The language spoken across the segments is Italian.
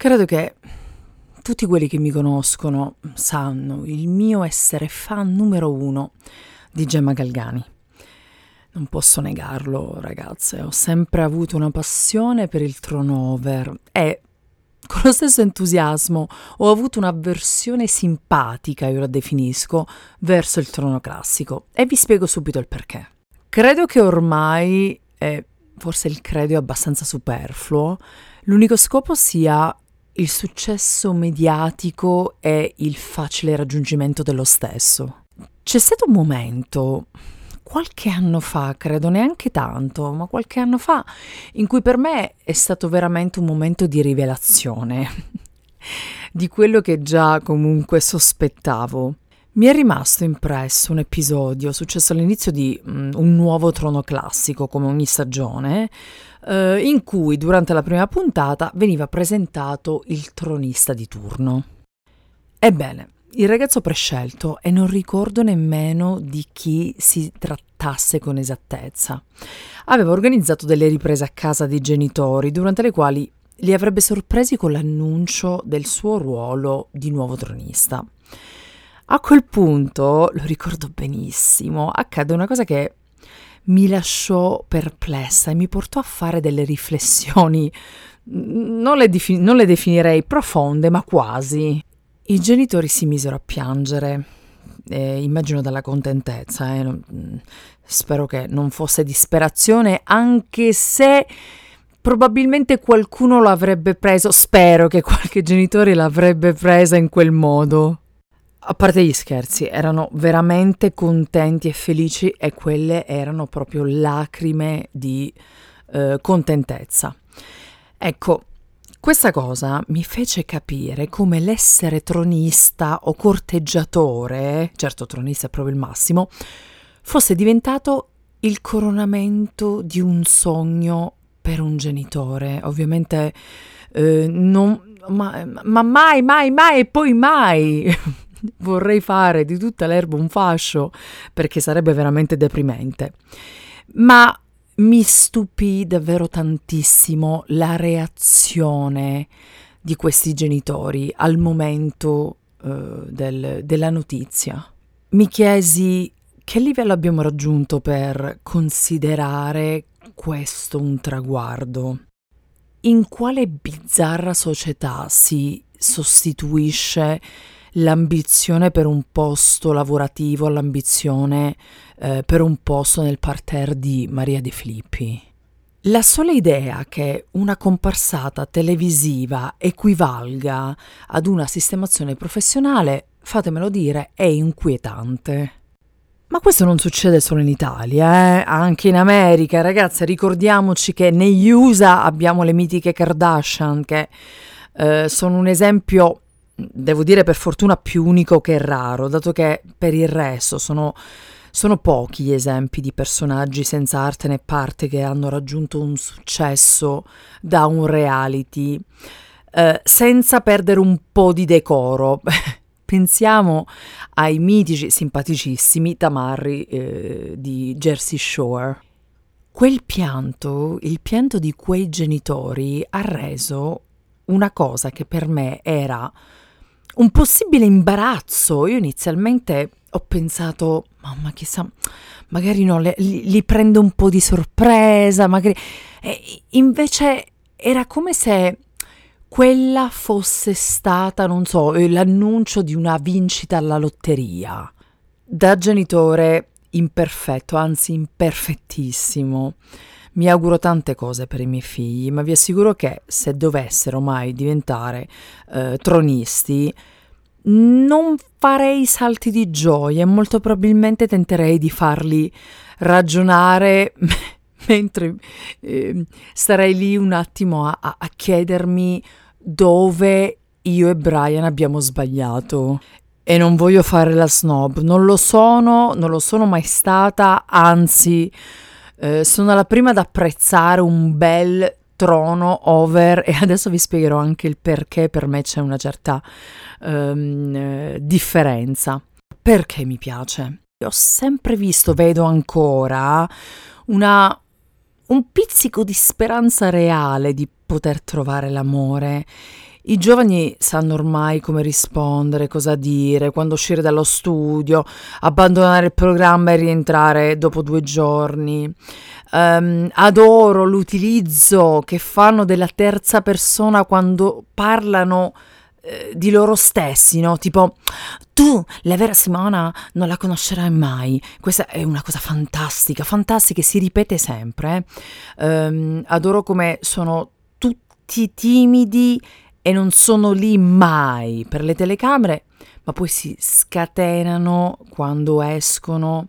Credo che tutti quelli che mi conoscono sanno il mio essere fan numero uno di Gemma Galgani. Non posso negarlo, ragazze, ho sempre avuto una passione per il Tronover e con lo stesso entusiasmo ho avuto un'avversione simpatica, io la definisco, verso il trono classico e vi spiego subito il perché. Credo che ormai, e forse il credo è abbastanza superfluo, l'unico scopo sia il successo mediatico e il facile raggiungimento dello stesso. C'è stato un momento, qualche anno fa, credo neanche tanto, ma qualche anno fa, in cui per me è stato veramente un momento di rivelazione di quello che già comunque sospettavo. Mi è rimasto impresso un episodio successo all'inizio di um, un nuovo trono classico, come ogni stagione, eh, in cui durante la prima puntata veniva presentato il tronista di turno. Ebbene, il ragazzo prescelto, e non ricordo nemmeno di chi si trattasse con esattezza, aveva organizzato delle riprese a casa dei genitori, durante le quali li avrebbe sorpresi con l'annuncio del suo ruolo di nuovo tronista. A quel punto, lo ricordo benissimo, accade una cosa che mi lasciò perplessa e mi portò a fare delle riflessioni, non le, defi- non le definirei profonde, ma quasi. I genitori si misero a piangere, eh, immagino dalla contentezza, eh. spero che non fosse disperazione, anche se probabilmente qualcuno l'avrebbe preso, spero che qualche genitore l'avrebbe presa in quel modo. A parte gli scherzi, erano veramente contenti e felici e quelle erano proprio lacrime di eh, contentezza. Ecco, questa cosa mi fece capire come l'essere tronista o corteggiatore, certo tronista è proprio il massimo, fosse diventato il coronamento di un sogno per un genitore. Ovviamente eh, non, ma, ma mai, mai, mai e poi mai vorrei fare di tutta l'erba un fascio perché sarebbe veramente deprimente. Ma mi stupì davvero tantissimo la reazione di questi genitori al momento uh, del, della notizia. Mi chiesi che livello abbiamo raggiunto per considerare questo un traguardo. In quale bizzarra società si sostituisce l'ambizione per un posto lavorativo all'ambizione eh, per un posto nel parterre di Maria De Filippi. La sola idea che una comparsata televisiva equivalga ad una sistemazione professionale, fatemelo dire, è inquietante. Ma questo non succede solo in Italia, eh? anche in America, ragazzi, ricordiamoci che negli USA abbiamo le mitiche Kardashian che eh, sono un esempio devo dire per fortuna più unico che raro, dato che per il resto sono, sono pochi gli esempi di personaggi senza arte né parte che hanno raggiunto un successo da un reality eh, senza perdere un po' di decoro. Pensiamo ai mitici, simpaticissimi tamarri eh, di Jersey Shore. Quel pianto, il pianto di quei genitori, ha reso una cosa che per me era un possibile imbarazzo. Io inizialmente ho pensato, mamma chissà, magari no, le, li, prendo un po' di sorpresa, magari... E invece era come se quella fosse stata, non so, l'annuncio di una vincita alla lotteria. Da genitore imperfetto, anzi imperfettissimo. Mi auguro tante cose per i miei figli, ma vi assicuro che se dovessero mai diventare eh, tronisti, non farei salti di gioia e molto probabilmente tenterei di farli ragionare mentre eh, starei lì un attimo a, a, a chiedermi dove io e Brian abbiamo sbagliato. E non voglio fare la snob, non lo sono, non lo sono mai stata, anzi eh, sono la prima ad apprezzare un bel trono over e adesso vi spiegherò anche il perché per me c'è una certa um, differenza. Perché mi piace? Ho sempre visto, vedo ancora, una, un pizzico di speranza reale di poter trovare l'amore I giovani sanno ormai come rispondere, cosa dire, quando uscire dallo studio, abbandonare il programma e rientrare dopo due giorni. Um, adoro l'utilizzo che fanno della terza persona quando parlano eh, di loro stessi, no? Tipo, tu, la vera Simona, non la conoscerai mai. Questa è una cosa fantastica, fantastica, si ripete sempre. Um, adoro come sono tutti timidi e non sono lì mai per le telecamere, ma poi si scatenano quando escono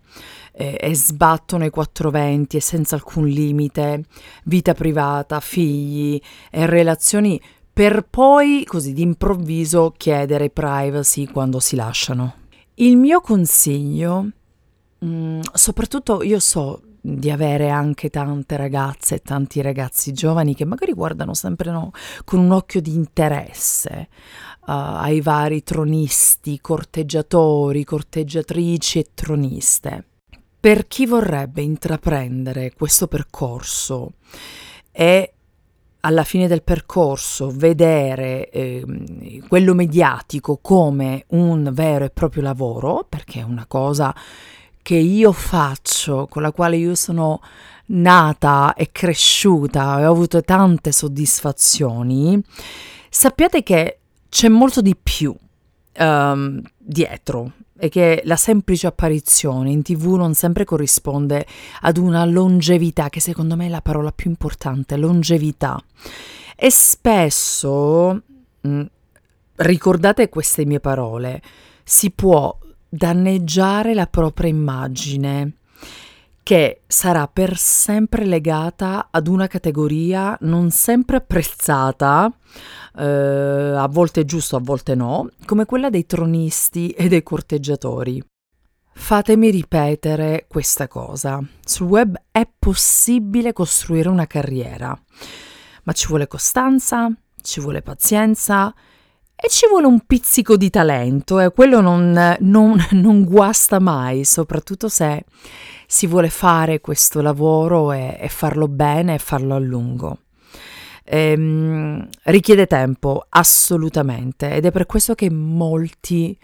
eh, e sbattono i 420 e senza alcun limite, vita privata, figli e relazioni per poi così d'improvviso chiedere privacy quando si lasciano. Il mio consiglio, mh, mm, soprattutto io so di avere anche tante ragazze e tanti ragazzi giovani che magari guardano sempre no, con un occhio di interesse uh, ai vari tronisti, corteggiatori, corteggiatrici e troniste. Per chi vorrebbe intraprendere questo percorso e alla fine del percorso vedere eh, quello mediatico come un vero e proprio lavoro, perché è una cosa che io faccio, con la quale io sono nata e cresciuta e ho avuto tante soddisfazioni, sappiate che c'è molto di più um, dietro e che la semplice apparizione in tv non sempre corrisponde ad una longevità, che secondo me è la parola più importante, longevità. E spesso, mh, mm, ricordate queste mie parole, si può danneggiare la propria immagine che sarà per sempre legata ad una categoria non sempre apprezzata, eh, a volte giusto, a volte no, come quella dei tronisti e dei corteggiatori. Fatemi ripetere questa cosa. Sul web è possibile costruire una carriera, ma ci vuole costanza, ci vuole pazienza e ci vuole un pizzico di talento e quello non, non, non guasta mai, soprattutto se si vuole fare questo lavoro e, e farlo bene e farlo a lungo. Ehm, richiede tempo, assolutamente, ed è per questo che molti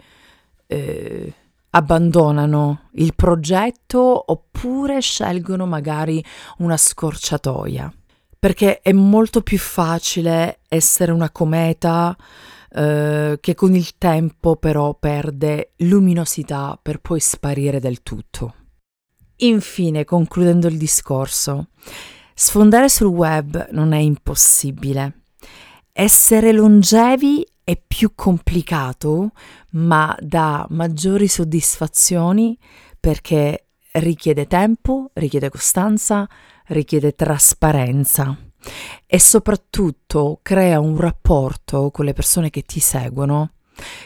eh, abbandonano il progetto oppure scelgono magari una scorciatoia, perché è molto più facile essere una cometa eh, che con il tempo però perde luminosità per poi sparire del tutto. Infine, concludendo il discorso, sfondare sul web non è impossibile. Essere longevi è più complicato, ma dà maggiori soddisfazioni perché richiede tempo, richiede costanza, richiede trasparenza e soprattutto crea un rapporto con le persone che ti seguono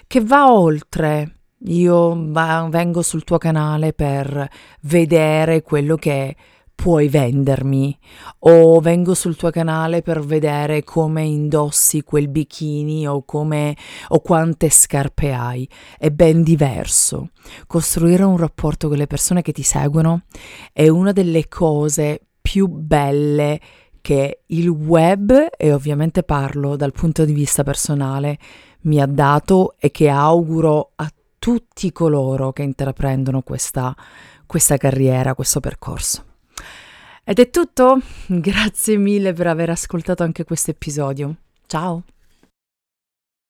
che va oltre. Io vengo sul tuo canale per vedere quello che puoi vendermi o vengo sul tuo canale per vedere come indossi quel bikini o come o quante scarpe hai. È ben diverso. Costruire un rapporto con le persone che ti seguono è una delle cose più belle che il web e ovviamente parlo dal punto di vista personale mi ha dato e che auguro a tutti coloro che intraprendono questa, questa carriera, questo percorso. Ed è tutto, grazie mille per aver ascoltato anche questo episodio. Ciao!